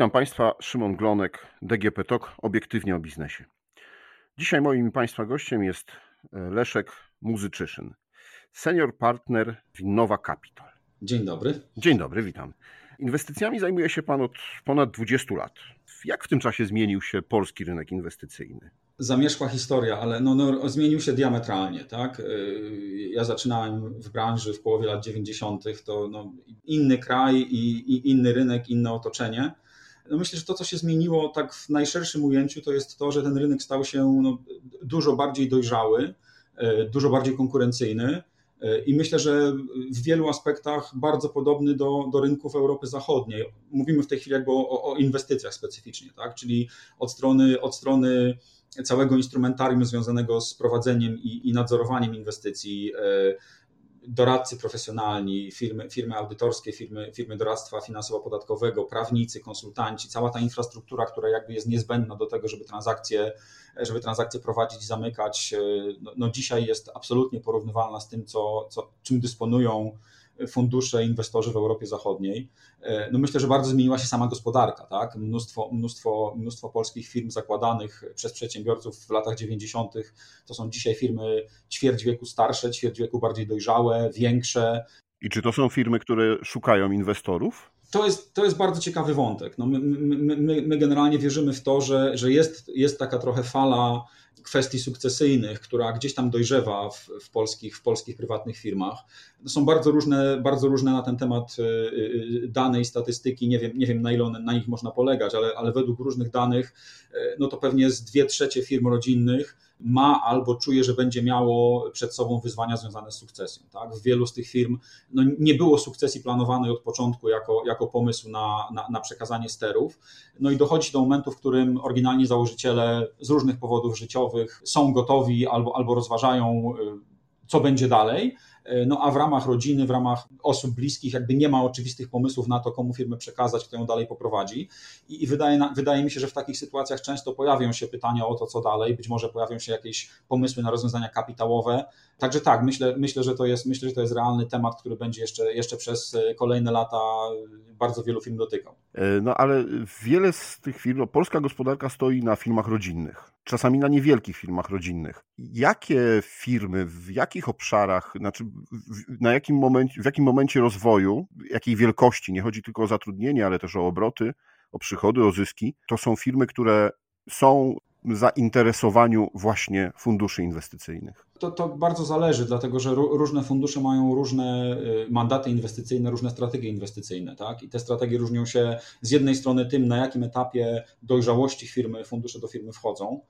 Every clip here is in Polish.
Witam Państwa, Szymon Glonek, DGP TOK, obiektywnie o biznesie. Dzisiaj moim Państwa gościem jest e, Leszek Muzyczyszyn, senior partner w Innova Capital. Dzień dobry. Dzień dobry, witam. Inwestycjami zajmuje się Pan od ponad 20 lat. Jak w tym czasie zmienił się polski rynek inwestycyjny? Zamierzchła historia, ale no, no, zmienił się diametralnie. Tak? Y, ja zaczynałem w branży w połowie lat 90., to no, inny kraj i, i inny rynek, inne otoczenie. No myślę, że to, co się zmieniło tak w najszerszym ujęciu, to jest to, że ten rynek stał się no, dużo bardziej dojrzały, y, dużo bardziej konkurencyjny. Y, I myślę, że w wielu aspektach bardzo podobny do, do rynków Europy Zachodniej. Mówimy w tej chwili jakby o, o inwestycjach specyficznie, tak? czyli od strony, od strony całego instrumentarium związanego z prowadzeniem i, i nadzorowaniem inwestycji, y, doradcy profesjonalni, firmy, firmy audytorskie, firmy, firmy doradztwa finansowo-podatkowego, prawnicy, konsultanci, cała ta infrastruktura, która jakby jest niezbędna do tego, żeby transakcje, żeby transakcje prowadzić zamykać, no, no dzisiaj jest absolutnie porównywalna z tym, co, co, czym dysponują fundusze, inwestorzy w Europie Zachodniej. No myślę, że bardzo zmieniła się sama gospodarka. Tak? Mnóstwo, mnóstwo, mnóstwo polskich firm zakładanych przez przedsiębiorców w latach 90. to są dzisiaj firmy ćwierć wieku starsze, ćwierć wieku bardziej dojrzałe, większe. I czy to są firmy, które szukają inwestorów? To jest, to jest bardzo ciekawy wątek. No my, my, my, my generalnie wierzymy w to, że, że jest, jest taka trochę fala kwestii sukcesyjnych, która gdzieś tam dojrzewa w, w, polskich, w polskich prywatnych firmach. Są bardzo różne, bardzo różne na ten temat y, y, dane i statystyki. Nie wiem, nie wiem na ile one, na nich można polegać, ale, ale według różnych danych, y, no to pewnie z dwie trzecie firm rodzinnych ma albo czuje, że będzie miało przed sobą wyzwania związane z sukcesją. Tak? W wielu z tych firm no, nie było sukcesji planowanej od początku jako, jako pomysł na, na, na przekazanie sterów. No i dochodzi do momentu, w którym oryginalni założyciele z różnych powodów życiowych są gotowi albo, albo rozważają, co będzie dalej no a w ramach rodziny, w ramach osób bliskich, jakby nie ma oczywistych pomysłów na to, komu firmę przekazać, kto ją dalej poprowadzi. I, wydaje, wydaje mi się, że w takich sytuacjach często pojawią się pytania o to, co dalej, być może pojawią się jakieś pomysły na rozwiązania kapitałowe. Także tak, myślę, myślę, że to jest, myślę, że to jest realny temat, który będzie jeszcze, jeszcze przez e, kolejne lata bardzo wielu firm dotykał. E, no ale wiele z tych firm, no, polska gospodarka stoi na firmach rodzinnych czasami na niewielkich firmach rodzinnych. Jakie firmy, w jakich obszarach, znaczy na jakim momencie, w jakim momencie rozwoju, jakiej wielkości, nie chodzi tylko o zatrudnienie, ale też o obroty, o przychody, o zyski, to są firmy, które są zainteresowaniu właśnie funduszy inwestycyjnych? To, to bardzo zależy, dlatego że różne fundusze mają różne y, mandaty inwestycyjne, różne strategie inwestycyjne. Tak? I te strategie różnią się z jednej strony tym, na jakim etapie dojrzałości firmy fundusze do firmy wchodzą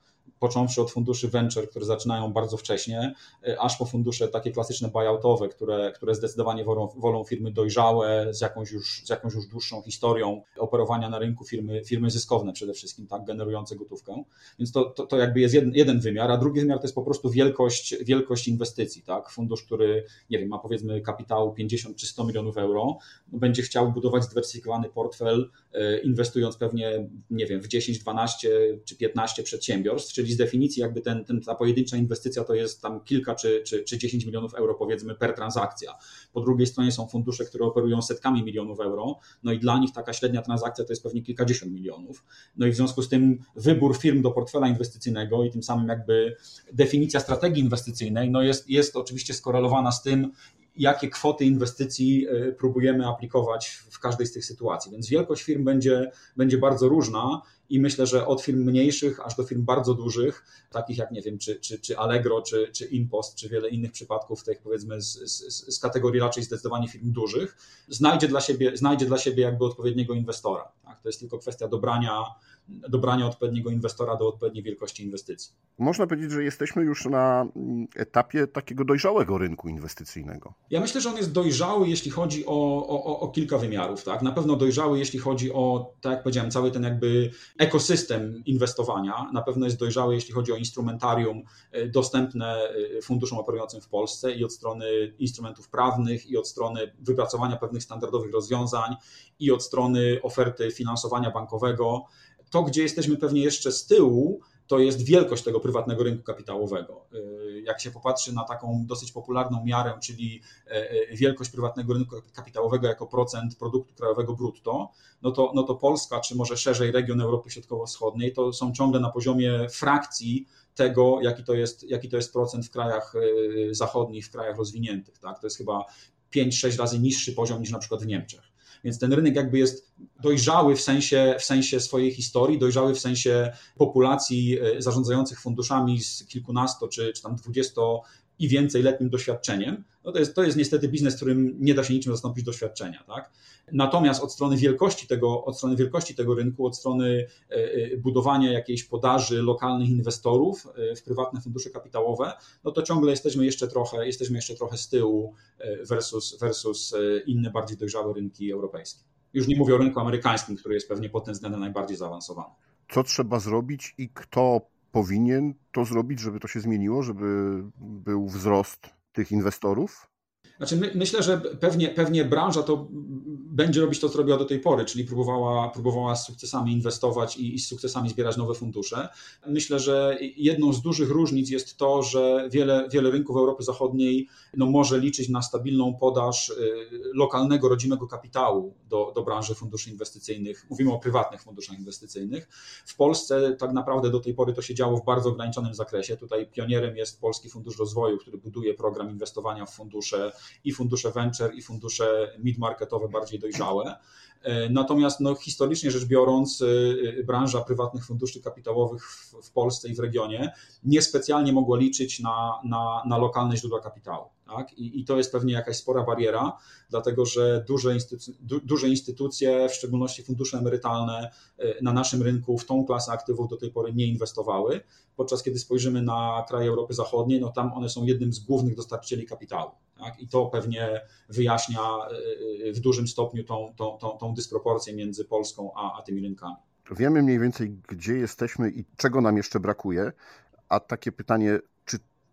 począwszy od funduszy venture, które zaczynają bardzo wcześnie, y, aż po fundusze takie klasyczne buyoutowe, które, które zdecydowanie wolą, wolą firmy dojrzałe, z jakąś, już, z jakąś już dłuższą historią operowania na rynku, firmy, firmy zyskowne przede wszystkim, tak, generujące gotówkę. Więc to, to, to jakby jest jeden, jeden wymiar, a drugi wymiar to jest po prostu wielkość, wielkość inwestycji. Tak? Fundusz, który nie wiem, ma powiedzmy kapitał 50 czy 100 milionów euro, no będzie chciał budować zdywersyfikowany portfel, y, inwestując pewnie, nie wiem, w 10, 12 czy 15 przedsiębiorstw, czyli z definicji jakby ten, ten, ta pojedyncza inwestycja to jest tam kilka czy, czy, czy 10 milionów euro powiedzmy per transakcja. Po drugiej stronie są fundusze, które operują setkami milionów euro, no i dla nich taka średnia transakcja to jest pewnie kilkadziesiąt milionów. No i w związku z tym wybór firm do portfela inwestycyjnego i tym samym jakby definicja strategii inwestycyjnej no jest, jest oczywiście skorelowana z tym, jakie kwoty inwestycji e, próbujemy aplikować w każdej z tych sytuacji. Więc wielkość firm będzie, będzie bardzo różna i myślę, że od firm mniejszych aż do firm bardzo dużych, takich jak nie wiem, czy, czy, czy Allegro, czy, czy Impost, czy wiele innych przypadków, tych powiedzmy z, z, z kategorii raczej zdecydowanie firm dużych, znajdzie dla siebie, znajdzie dla siebie jakby odpowiedniego inwestora. Tak? To jest tylko kwestia dobrania dobrania odpowiedniego inwestora do odpowiedniej wielkości inwestycji. Można powiedzieć, że jesteśmy już na etapie takiego dojrzałego rynku inwestycyjnego. Ja myślę, że on jest dojrzały, jeśli chodzi o, o, o kilka wymiarów. Tak? Na pewno dojrzały, jeśli chodzi o, tak jak powiedziałem, cały ten jakby ekosystem inwestowania. Na pewno jest dojrzały, jeśli chodzi o instrumentarium e, dostępne e, funduszom operującym w Polsce i od strony instrumentów prawnych, i od strony wypracowania pewnych standardowych rozwiązań, i od strony oferty finansowania bankowego to, gdzie jesteśmy pewnie jeszcze z tyłu, to jest wielkość tego prywatnego rynku kapitałowego. Jak się popatrzy na taką dosyć popularną miarę, czyli wielkość prywatnego rynku kapitałowego jako procent produktu krajowego brutto, no to, no to Polska, czy może szerzej region Europy Środkowo-Wschodniej, to są ciągle na poziomie frakcji tego, jaki to jest, jaki to jest procent w krajach zachodnich, w krajach rozwiniętych. Tak? To jest chyba 5-6 razy niższy poziom niż na przykład w Niemczech. Więc ten rynek jakby jest dojrzały w sensie, w sensie swojej historii, dojrzały w sensie populacji e, zarządzających funduszami z kilkunasto czy, czy tam dwudziesto i więcej letnim doświadczeniem, no to jest, to jest niestety biznes, którym nie da się niczym zastąpić doświadczenia. Tak? Natomiast od strony wielkości tego, od strony wielkości tego rynku, od strony e, e, budowania jakiejś podaży lokalnych inwestorów e, w prywatne fundusze kapitałowe, no to ciągle jesteśmy jeszcze trochę, jesteśmy jeszcze trochę z tyłu versus, versus inne bardziej dojrzałe rynki europejskie. Już nie mówię o rynku amerykańskim, który jest pewnie pod tym względem najbardziej zaawansowany. Co trzeba zrobić i kto powinien to zrobić, żeby to się zmieniło, żeby był wzrost tych inwestorów? Znaczy my, myślę, że pewnie, pewnie branża to będzie robić to, co robiła do tej pory, czyli próbowała, próbowała z sukcesami inwestować i, i, z sukcesami zbierać nowe fundusze. Myślę, że jedną z dużych różnic jest to, że wiele, wiele rynków Europy Zachodniej no, może liczyć na stabilną podaż y, lokalnego, rodzimego kapitału do, do branży funduszy inwestycyjnych. Mówimy o prywatnych funduszach inwestycyjnych. W Polsce tak naprawdę do tej pory to się działo w bardzo ograniczonym zakresie. Tutaj pionierem jest Polski Fundusz Rozwoju, który buduje program inwestowania w fundusze i fundusze venture, i fundusze mid-marketowe bardziej dojrzałe. E, natomiast no, historycznie rzecz biorąc, e, e, branża prywatnych funduszy kapitałowych w, Polsce i w regionie niespecjalnie mogła liczyć na, na, na lokalne źródła kapitału. Tak? I, I, to jest pewnie jakaś spora bariera, dlatego że duże, instytucje, du, duże instytucje, w szczególności fundusze emerytalne na naszym rynku w tą klasę aktywów do tej pory nie inwestowały, podczas kiedy spojrzymy na kraje Europy Zachodniej, no tam one są jednym z głównych dostarczycieli kapitału. Tak? I to pewnie wyjaśnia w dużym stopniu tą, tą, tą, tą dysproporcję między Polską a, a tymi rynkami. Wiemy mniej więcej, gdzie jesteśmy i czego nam jeszcze brakuje. A takie pytanie,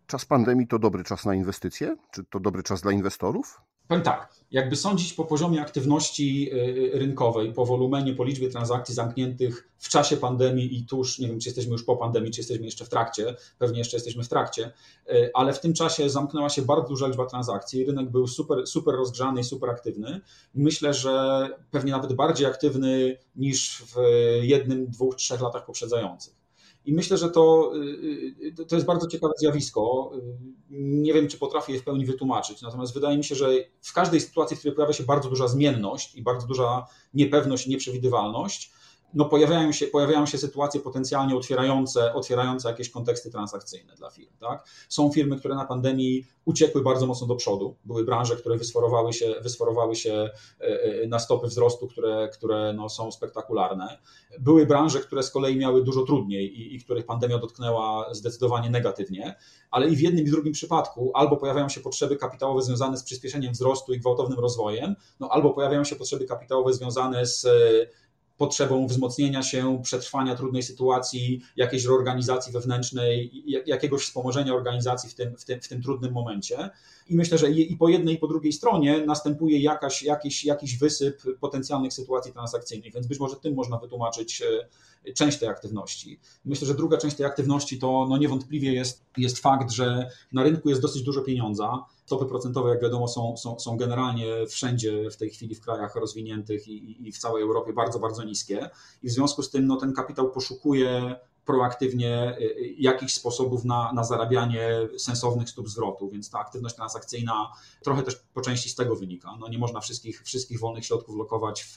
czas pandemii to dobry czas na inwestycje? Czy to dobry czas dla inwestorów? Powiem tak, jakby sądzić po poziomie aktywności y, rynkowej, po wolumenie, po liczbie transakcji zamkniętych w czasie pandemii i tuż, nie wiem, czy jesteśmy już po pandemii, czy jesteśmy jeszcze w trakcie, pewnie jeszcze jesteśmy w trakcie, y, ale w tym czasie zamknęła się bardzo duża liczba transakcji, rynek był super, super rozgrzany i super aktywny. Myślę, że pewnie nawet bardziej aktywny niż w jednym, dwóch, trzech latach poprzedzających. I myślę, że to, y, y, to jest bardzo ciekawe zjawisko. Y, nie wiem, czy potrafię je w pełni wytłumaczyć, natomiast wydaje mi się, że w każdej sytuacji, w której pojawia się bardzo duża zmienność i bardzo duża niepewność nieprzewidywalność, no pojawiają, się, pojawiają się sytuacje potencjalnie otwierające, otwierające jakieś konteksty transakcyjne dla firm. Tak? Są firmy, które na pandemii uciekły bardzo mocno do przodu. Były branże, które wysforowały się, wysforowały się e, e, na stopy wzrostu, które, które no są spektakularne. Były branże, które z kolei miały dużo trudniej i, i których pandemia dotknęła zdecydowanie negatywnie, ale i w jednym i w drugim przypadku albo pojawiają się potrzeby kapitałowe związane z przyspieszeniem wzrostu i gwałtownym rozwojem, no albo pojawiają się potrzeby kapitałowe związane z potrzebą wzmocnienia się, przetrwania trudnej sytuacji, jakiejś reorganizacji wewnętrznej, jakiegoś wspomożenia organizacji w tym, w tym, w tym trudnym momencie. I myślę, że i po jednej, i po drugiej stronie następuje jakaś, jakiś, jakiś wysyp potencjalnych sytuacji transakcyjnych, więc być może tym można wytłumaczyć e, część tej aktywności. Myślę, że druga część tej aktywności to no niewątpliwie jest, jest fakt, że na rynku jest dosyć dużo pieniądza Stopy procentowe, jak wiadomo, są, są, są generalnie wszędzie w tej chwili w krajach rozwiniętych i, i w całej Europie bardzo, bardzo niskie. I w związku z tym no, ten kapitał poszukuje proaktywnie y, y, jakichś sposobów na, na zarabianie sensownych stóp zwrotu, więc ta aktywność transakcyjna trochę też po części z tego wynika. No nie można wszystkich, wszystkich wolnych środków lokować w,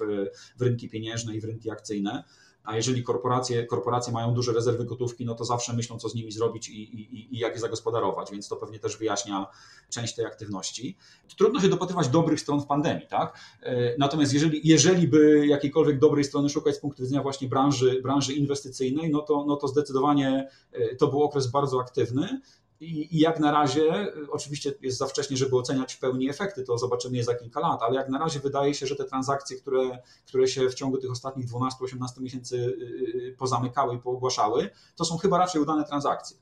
w rynki pieniężne i w rynki akcyjne, a jeżeli korporacje, korporacje mają duże rezerwy gotówki, no to zawsze myślą, co z nimi zrobić i, i, i jak je zagospodarować, więc to pewnie też wyjaśnia część tej aktywności. Trudno się dopatrywać dobrych stron w pandemii, tak? E, natomiast jeżeli, jeżeli by jakiejkolwiek dobrej strony szukać z punktu widzenia właśnie branży, branży inwestycyjnej, no to, no to zdecydowanie e, to był okres bardzo aktywny. I, jak na razie, oczywiście jest za wcześnie, żeby oceniać w pełni efekty, to zobaczymy je za kilka lat, ale jak na razie wydaje się, że te transakcje, które, które się w ciągu tych ostatnich 12-18 miesięcy y, y, pozamykały i poogłaszały, to są chyba raczej udane transakcje.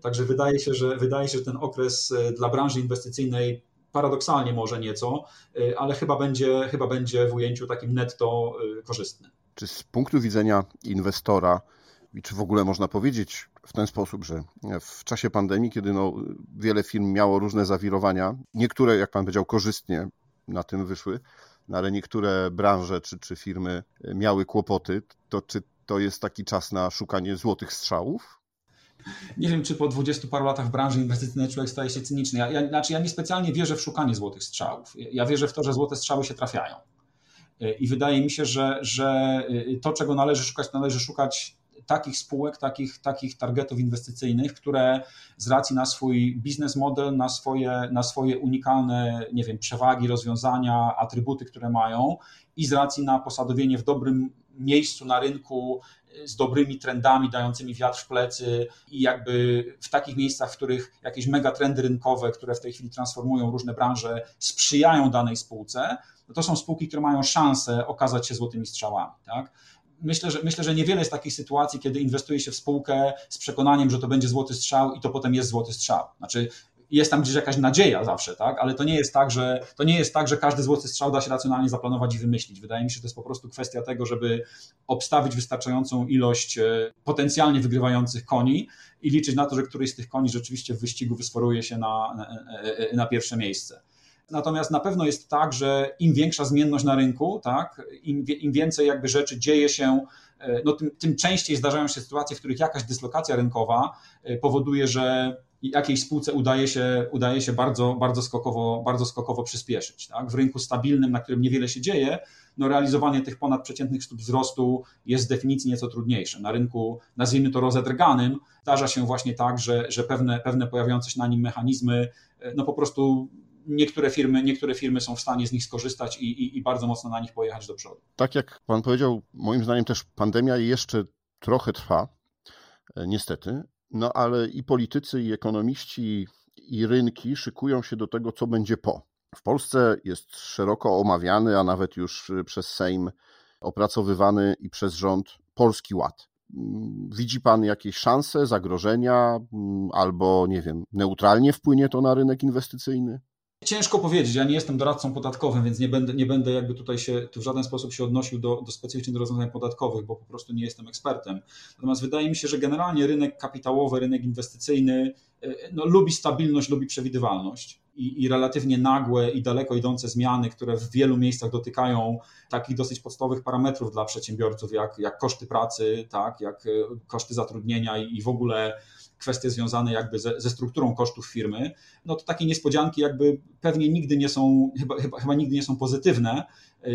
Także wydaje się, że wydaje się, że ten okres y, dla branży inwestycyjnej paradoksalnie może nieco, ale chyba będzie, chyba będzie w ujęciu takim netto korzystny. Czy z punktu widzenia inwestora, i czy w ogóle można powiedzieć w ten sposób, że w czasie pandemii, kiedy no, wiele firm miało różne zawirowania, niektóre, jak pan powiedział, korzystnie na tym wyszły, no, ale niektóre branże czy, czy firmy miały kłopoty, to czy to jest taki czas na szukanie złotych strzałów? Nie wiem, czy po dwudziestu paru latach w branży inwestycyjnej człowiek staje się cyniczny. Ja, ja, znaczy ja niespecjalnie wierzę w szukanie złotych strzałów. Ja wierzę w to, że złote strzały się trafiają. I wydaje mi się, że, że to, czego należy szukać, należy szukać takich spółek, takich, takich targetów inwestycyjnych, które z racji na swój biznes model, na swoje, na swoje unikalne, nie wiem, przewagi, rozwiązania, atrybuty, które mają i z racji na posadowienie w dobrym miejscu na rynku z dobrymi trendami, dającymi wiatr w plecy i jakby w takich miejscach, w których jakieś megatrendy rynkowe, które w tej chwili transformują różne branże, sprzyjają danej spółce, no to są spółki, które mają szansę okazać się złotymi strzałami. Tak? Myślę że, myślę, że niewiele jest takich sytuacji, kiedy inwestuje się w spółkę z przekonaniem, że to będzie złoty strzał i to potem jest złoty strzał. Znaczy, jest tam gdzieś jakaś nadzieja zawsze, tak? ale to nie jest tak, że to nie jest tak, że każdy złoty strzał da się racjonalnie zaplanować i wymyślić. Wydaje mi się, że to jest po prostu kwestia tego, żeby obstawić wystarczającą ilość e, potencjalnie wygrywających koni i liczyć na to, że któryś z tych koni rzeczywiście w wyścigu wysforuje się na, na, na pierwsze miejsce. Natomiast na pewno jest tak, że im większa zmienność na rynku, tak, im, im więcej jakby rzeczy dzieje się, e, no tym, tym częściej zdarzają się sytuacje, w których jakaś dyslokacja rynkowa e, powoduje, że jakiejś spółce udaje się, udaje się bardzo, bardzo, skokowo, bardzo skokowo przyspieszyć. Tak? W rynku stabilnym, na którym niewiele się dzieje, no realizowanie tych ponadprzeciętnych stóp wzrostu jest z definicji nieco trudniejsze. Na rynku, nazwijmy to rozedrganym, zdarza się właśnie tak, że, że pewne, pewne pojawiające się na nim mechanizmy e, no po prostu niektóre firmy, niektóre firmy są w stanie z nich skorzystać i, i, i bardzo mocno na nich pojechać do przodu. Tak jak Pan powiedział, moim zdaniem też pandemia jeszcze trochę trwa, e, niestety, no ale i politycy, i ekonomiści, i rynki szykują się do tego, co będzie po. W Polsce jest szeroko omawiany, a nawet już przez Sejm opracowywany i przez rząd Polski Ład. Widzi Pan jakieś szanse, zagrożenia, albo nie wiem, neutralnie wpłynie to na rynek inwestycyjny? Ciężko powiedzieć, ja nie jestem doradcą podatkowym, więc nie będę, nie będę jakby tutaj się w żaden sposób się odnosił do, do specyficznych rozwiązań podatkowych, bo po prostu nie jestem ekspertem. Natomiast wydaje mi się, że generalnie rynek kapitałowy, rynek inwestycyjny e, no, lubi stabilność, lubi przewidywalność. I, i, relatywnie nagłe i daleko idące zmiany, które w wielu miejscach dotykają takich dosyć podstawowych parametrów dla przedsiębiorców, jak, jak koszty pracy, tak, jak e, koszty zatrudnienia i, i w ogóle kwestie związane jakby ze, ze, strukturą kosztów firmy, no to takie niespodzianki jakby pewnie nigdy nie są, chyba, chyba, chyba nigdy nie są pozytywne,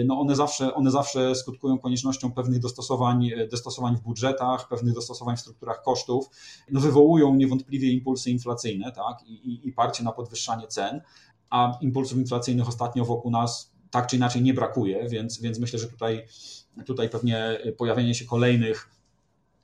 no one zawsze, one zawsze skutkują koniecznością pewnych dostosowań, dostosowań w budżetach, pewnych dostosowań w strukturach kosztów, no wywołują niewątpliwie impulsy inflacyjne tak? I, i, i parcie na podwyższanie cen, a impulsów inflacyjnych ostatnio wokół nas tak czy inaczej nie brakuje, więc, więc myślę, że tutaj, tutaj pewnie pojawienie się kolejnych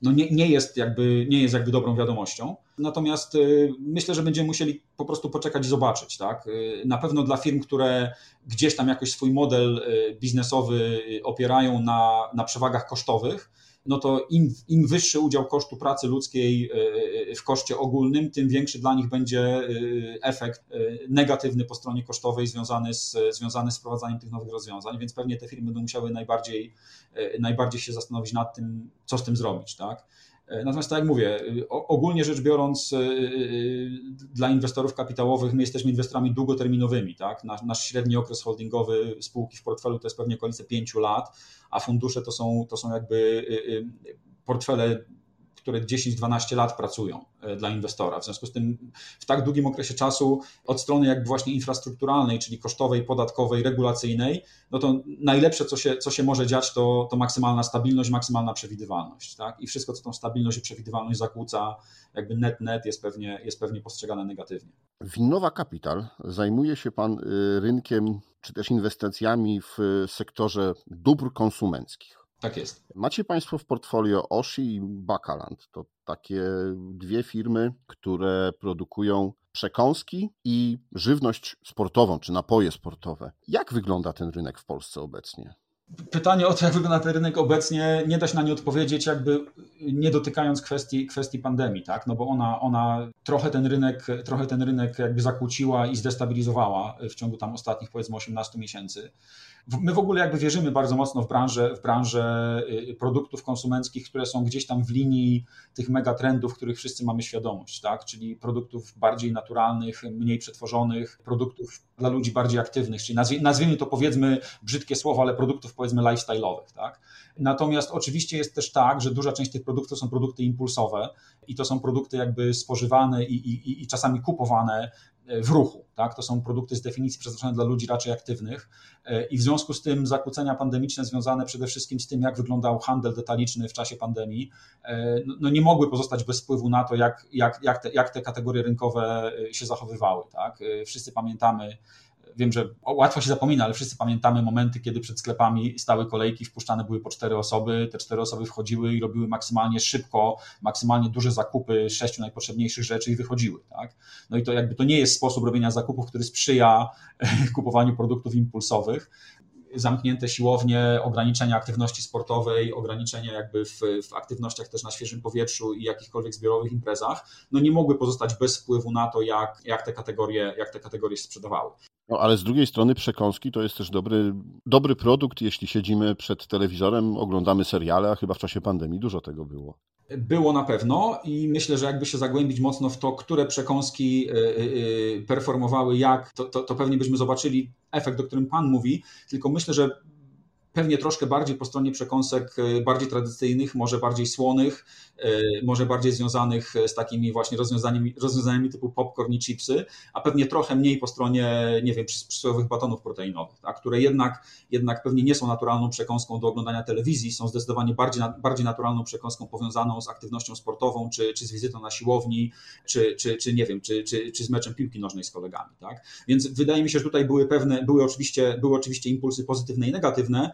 no nie, nie, jest jakby, nie jest jakby dobrą wiadomością. Natomiast y, myślę, że będziemy musieli po prostu poczekać i zobaczyć. Tak? Y, na pewno dla firm, które gdzieś tam jakoś swój model y, biznesowy opierają na, na przewagach kosztowych, no to im, im wyższy udział kosztu pracy ludzkiej e, e, w koszcie ogólnym, tym większy dla nich będzie e, efekt negatywny po stronie kosztowej związany z, związany z wprowadzaniem tych nowych rozwiązań, więc pewnie te firmy będą musiały najbardziej, najbardziej się zastanowić nad tym, co z tym zrobić. Tak? Natomiast tak jak mówię, ogólnie rzecz biorąc, dla inwestorów kapitałowych my jesteśmy inwestorami długoterminowymi. Tak? Nasz, nasz średni okres holdingowy spółki w portfelu to jest pewnie okolice 5 lat a fundusze to są, to są jakby y, y, portfele które 10-12 lat pracują e, dla inwestora. W związku z tym w tak długim okresie czasu od strony jakby właśnie infrastrukturalnej, czyli kosztowej, podatkowej, regulacyjnej, no to najlepsze, co się, co się może dziać, to, to maksymalna stabilność, maksymalna przewidywalność. Tak? I wszystko, co tą stabilność i przewidywalność zakłóca, jakby net-net jest pewnie, jest pewnie postrzegane negatywnie. W Innowa Capital zajmuje się Pan y, rynkiem czy też inwestycjami w sektorze dóbr konsumenckich. Tak jest. Macie Państwo w portfolio Oshi i Bakaland. To takie dwie firmy, które produkują przekąski i żywność sportową, czy napoje sportowe. Jak wygląda ten rynek w Polsce obecnie? Pytanie o to, jak wygląda ten rynek obecnie, nie da się na nie odpowiedzieć, jakby nie dotykając kwestii, kwestii pandemii, tak? No bo ona, ona trochę ten rynek, trochę ten rynek jakby zakłóciła i zdestabilizowała w ciągu tam ostatnich powiedzmy 18 miesięcy. My w ogóle jakby wierzymy bardzo mocno w branżę, w branżę y, produktów konsumenckich, które są gdzieś tam w linii tych megatrendów, których wszyscy mamy świadomość, tak? czyli produktów bardziej naturalnych, mniej przetworzonych, produktów dla ludzi bardziej aktywnych, czyli nazwijmy to powiedzmy brzydkie słowo, ale produktów powiedzmy lifestyle'owych. Tak? Natomiast oczywiście jest też tak, że duża część tych produktów są produkty impulsowe i to są produkty jakby spożywane i, i, i czasami kupowane w ruchu. Tak? To są produkty z definicji przeznaczone dla ludzi raczej aktywnych e, i w związku z tym zakłócenia pandemiczne związane przede wszystkim z tym, jak wyglądał handel detaliczny w czasie pandemii, e, no, no nie mogły pozostać bez wpływu na to, jak, jak, jak, te, jak te kategorie rynkowe e, się zachowywały. Tak? Wszyscy pamiętamy wiem, że łatwo się zapomina, ale wszyscy pamiętamy momenty, kiedy przed sklepami stały kolejki, wpuszczane były po cztery osoby, te cztery osoby wchodziły i robiły maksymalnie szybko, maksymalnie duże zakupy sześciu najpotrzebniejszych rzeczy i wychodziły. Tak? No i to jakby to nie jest sposób robienia zakupów, który sprzyja kupowaniu produktów impulsowych zamknięte siłownie, ograniczenia aktywności sportowej, ograniczenia jakby w, w, aktywnościach też na świeżym powietrzu i jakichkolwiek zbiorowych imprezach, no nie mogły pozostać bez wpływu na to, jak, jak, te, kategorie, jak te kategorie się sprzedawały. No, ale z drugiej strony przekąski to jest też dobry, dobry produkt, jeśli siedzimy przed telewizorem, oglądamy seriale, a chyba w czasie pandemii dużo tego było. Było na pewno i myślę, że jakby się zagłębić mocno w to, które przekąski y, y, y, performowały jak, to, to, to pewnie byśmy zobaczyli efekt, o którym Pan mówi, tylko myślę, że pewnie troszkę bardziej po stronie przekąsek bardziej tradycyjnych, może bardziej słonych, E, może bardziej związanych z takimi właśnie rozwiązaniami, rozwiązaniami typu popcorn i chipsy, a pewnie trochę mniej po stronie, nie wiem, przysłowiowych batonów proteinowych, tak, które jednak, jednak pewnie nie są naturalną przekąską do oglądania telewizji, są zdecydowanie bardziej, bardziej naturalną przekąską powiązaną z aktywnością sportową, czy, czy z wizytą na siłowni, czy, czy, czy nie wiem, czy, czy, czy z meczem piłki nożnej z kolegami. Tak? Więc wydaje mi się, że tutaj były pewne, były oczywiście, były oczywiście impulsy pozytywne i negatywne,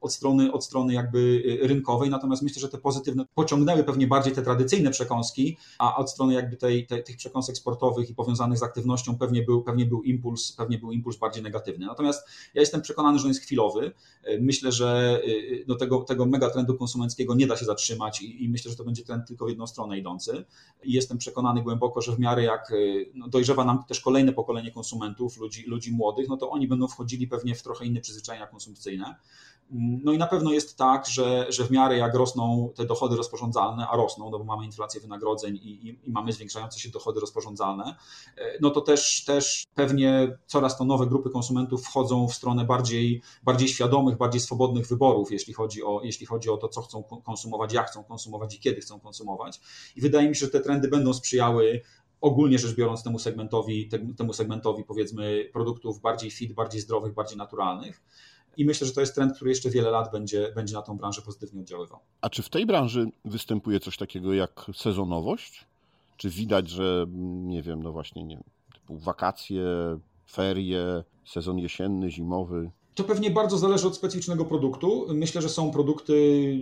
od strony, od strony jakby rynkowej, natomiast myślę, że te pozytywne pociągnęły pewnie bardziej te tradycyjne przekąski, a od strony jakby tej, tej, tych przekąsek sportowych i powiązanych z aktywnością pewnie był, pewnie był impuls, pewnie był impuls bardziej negatywny. Natomiast ja jestem przekonany, że on jest chwilowy. Myślę, że y, no tego, tego megatrendu konsumenckiego nie da się zatrzymać i, i myślę, że to będzie trend tylko w jedną stronę idący. I jestem przekonany głęboko, że w miarę jak y, no dojrzewa nam też kolejne pokolenie konsumentów, ludzi, ludzi młodych, no to oni będą wchodzili pewnie w trochę inne przyzwyczajenia konsumpcyjne. No i na pewno jest tak, że, że w miarę jak rosną te dochody rozporządzalne, a rosną, no bo mamy inflację wynagrodzeń i, i, i, mamy zwiększające się dochody rozporządzalne, e, no to też, też pewnie coraz to nowe grupy konsumentów wchodzą w stronę bardziej, bardziej świadomych, bardziej swobodnych wyborów, jeśli chodzi, o, jeśli chodzi o to, co chcą konsumować, jak chcą konsumować i kiedy chcą konsumować. I wydaje mi się, że te trendy będą sprzyjały ogólnie rzecz biorąc temu segmentowi, temu segmentowi powiedzmy produktów bardziej fit, bardziej zdrowych, bardziej naturalnych i myślę, że to jest trend, który jeszcze wiele lat będzie, będzie na tą branżę pozytywnie oddziaływał. A czy w tej branży występuje coś takiego jak sezonowość? Czy widać, że nie wiem, no właśnie, nie typu wakacje, ferie, sezon jesienny, zimowy? To pewnie bardzo zależy od specyficznego produktu. Myślę, że są produkty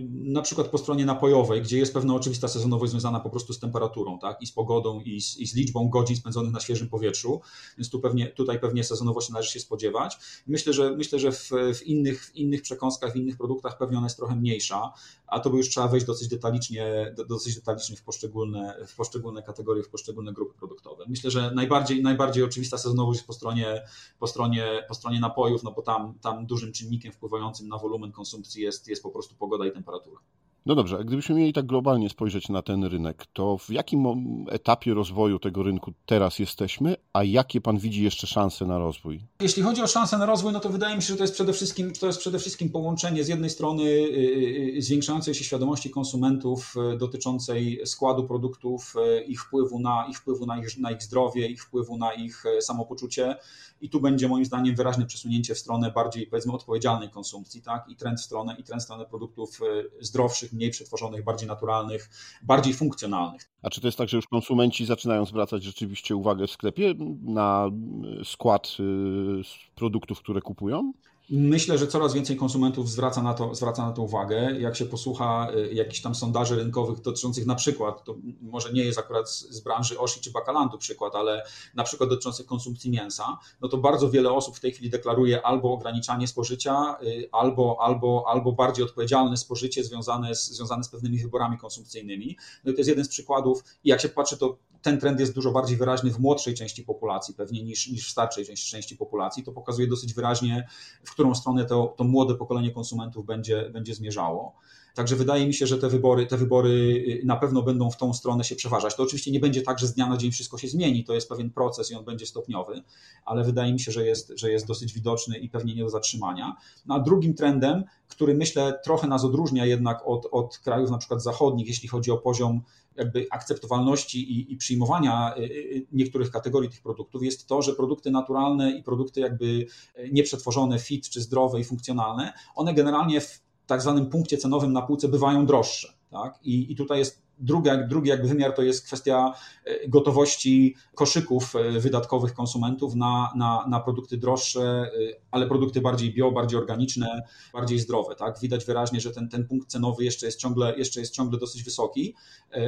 na przykład po stronie napojowej, gdzie jest pewna oczywista sezonowość związana po prostu z temperaturą, tak? i z pogodą, i z, i z liczbą godzin spędzonych na świeżym powietrzu, więc tu pewnie, tutaj pewnie sezonowości należy się spodziewać. Myślę, że, myślę, że w, w, innych, w innych przekąskach, w innych produktach pewnie ona jest trochę mniejsza, a to by już trzeba wejść dosyć detalicznie, dosyć detalicznie w poszczególne, w poszczególne kategorie, w poszczególne grupy produktowe. Myślę, że najbardziej, najbardziej oczywista sezonowość jest po stronie, po stronie, po stronie napojów, no bo tam, tam dużym czynnikiem wpływającym na wolumen konsumpcji jest, jest po prostu pogoda i temperatura. No dobrze, a gdybyśmy mieli tak globalnie spojrzeć na ten rynek, to w jakim etapie rozwoju tego rynku teraz jesteśmy, a jakie pan widzi jeszcze szanse na rozwój? Jeśli chodzi o szanse na rozwój, no to wydaje mi się, że to jest przede wszystkim, to jest przede wszystkim połączenie z jednej strony y, y, y, zwiększającej się świadomości konsumentów dotyczącej składu produktów, ich wpływu na ich, wpływu na ich, na ich zdrowie, ich wpływu na ich samopoczucie i tu będzie moim zdaniem wyraźne przesunięcie w stronę bardziej powiedzmy odpowiedzialnej konsumpcji, tak? I trend w stronę, i trend w stronę produktów zdrowszych, mniej przetworzonych, bardziej naturalnych, bardziej funkcjonalnych. A czy to jest tak, że już konsumenci zaczynają zwracać rzeczywiście uwagę w sklepie na skład y, produktów, które kupują? Myślę, że coraz więcej konsumentów zwraca na, to, zwraca na to uwagę. Jak się posłucha y, jakichś tam sondaży rynkowych dotyczących na przykład, to może nie jest akurat z branży Oshi czy Bakalandu przykład, ale na przykład dotyczących konsumpcji mięsa, no to bardzo wiele osób w tej chwili deklaruje albo ograniczanie spożycia, y, albo, albo, albo bardziej odpowiedzialne spożycie związane z, związane z pewnymi wyborami konsumpcyjnymi. No i to jest jeden z przykładów. I jak się patrzy, to ten trend jest dużo bardziej wyraźny w młodszej części populacji, pewnie niż, niż w starszej części, części populacji. To pokazuje dosyć wyraźnie, w którą stronę to, to młode pokolenie konsumentów będzie, będzie zmierzało. Także wydaje mi się, że te wybory, te wybory y, na pewno będą w tą stronę się przeważać. To oczywiście nie będzie tak, że z dnia na dzień wszystko się zmieni, to jest pewien proces i on będzie stopniowy, ale wydaje mi się, że jest, że jest dosyć widoczny i pewnie nie do zatrzymania. No a drugim trendem, który myślę trochę nas odróżnia jednak od, od krajów na przykład zachodnich, jeśli chodzi o poziom jakby akceptowalności i, i, przyjmowania y, y, niektórych kategorii tych produktów jest to, że produkty naturalne i produkty jakby nieprzetworzone, fit czy zdrowe i funkcjonalne, one generalnie w tak zwanym punkcie cenowym na półce bywają droższe. Tak? I, I tutaj jest Drugi, drugi jakby wymiar to jest kwestia e, gotowości koszyków e, wydatkowych konsumentów na, na, na produkty droższe, e, ale produkty bardziej bio, bardziej organiczne, bardziej zdrowe. Tak? Widać wyraźnie, że ten, ten punkt cenowy jeszcze jest, ciągle, jeszcze jest ciągle dosyć wysoki,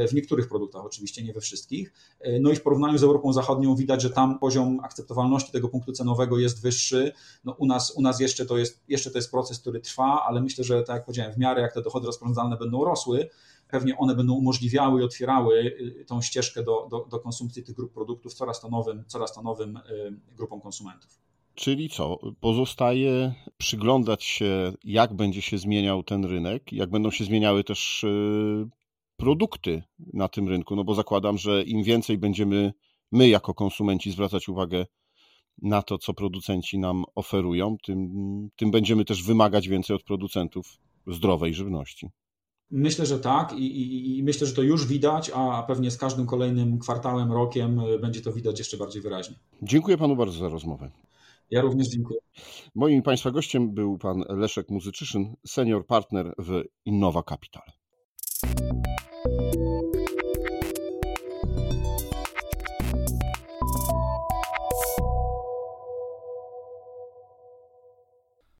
w niektórych produktach oczywiście, nie we wszystkich. No i w porównaniu z Europą Zachodnią widać, że tam poziom akceptowalności tego punktu cenowego jest wyższy. No u, nas, u nas jeszcze to, jest, jeszcze to jest proces, który trwa, ale myślę, że tak jak powiedziałem, w miarę jak te dochody rozporządzalne będą rosły, pewnie one będą umożliwiały i otwierały y, tą ścieżkę do, do, do konsumpcji tych grup produktów coraz to nowym, coraz to nowym y, grupom konsumentów. Czyli co? Pozostaje przyglądać się, jak będzie się zmieniał ten rynek, jak będą się zmieniały też y, produkty na tym rynku, no bo zakładam, że im więcej będziemy my jako konsumenci zwracać uwagę na to, co producenci nam oferują, tym, tym będziemy też wymagać więcej od producentów zdrowej żywności. Myślę, że tak I, i, i, myślę, że to już widać, a pewnie z każdym kolejnym kwartałem, rokiem będzie to widać jeszcze bardziej wyraźnie. Dziękuję panu bardzo za rozmowę. Ja również dziękuję. Moim państwa gościem był pan Leszek Muzyczyszyn, senior partner w Innowa Capital.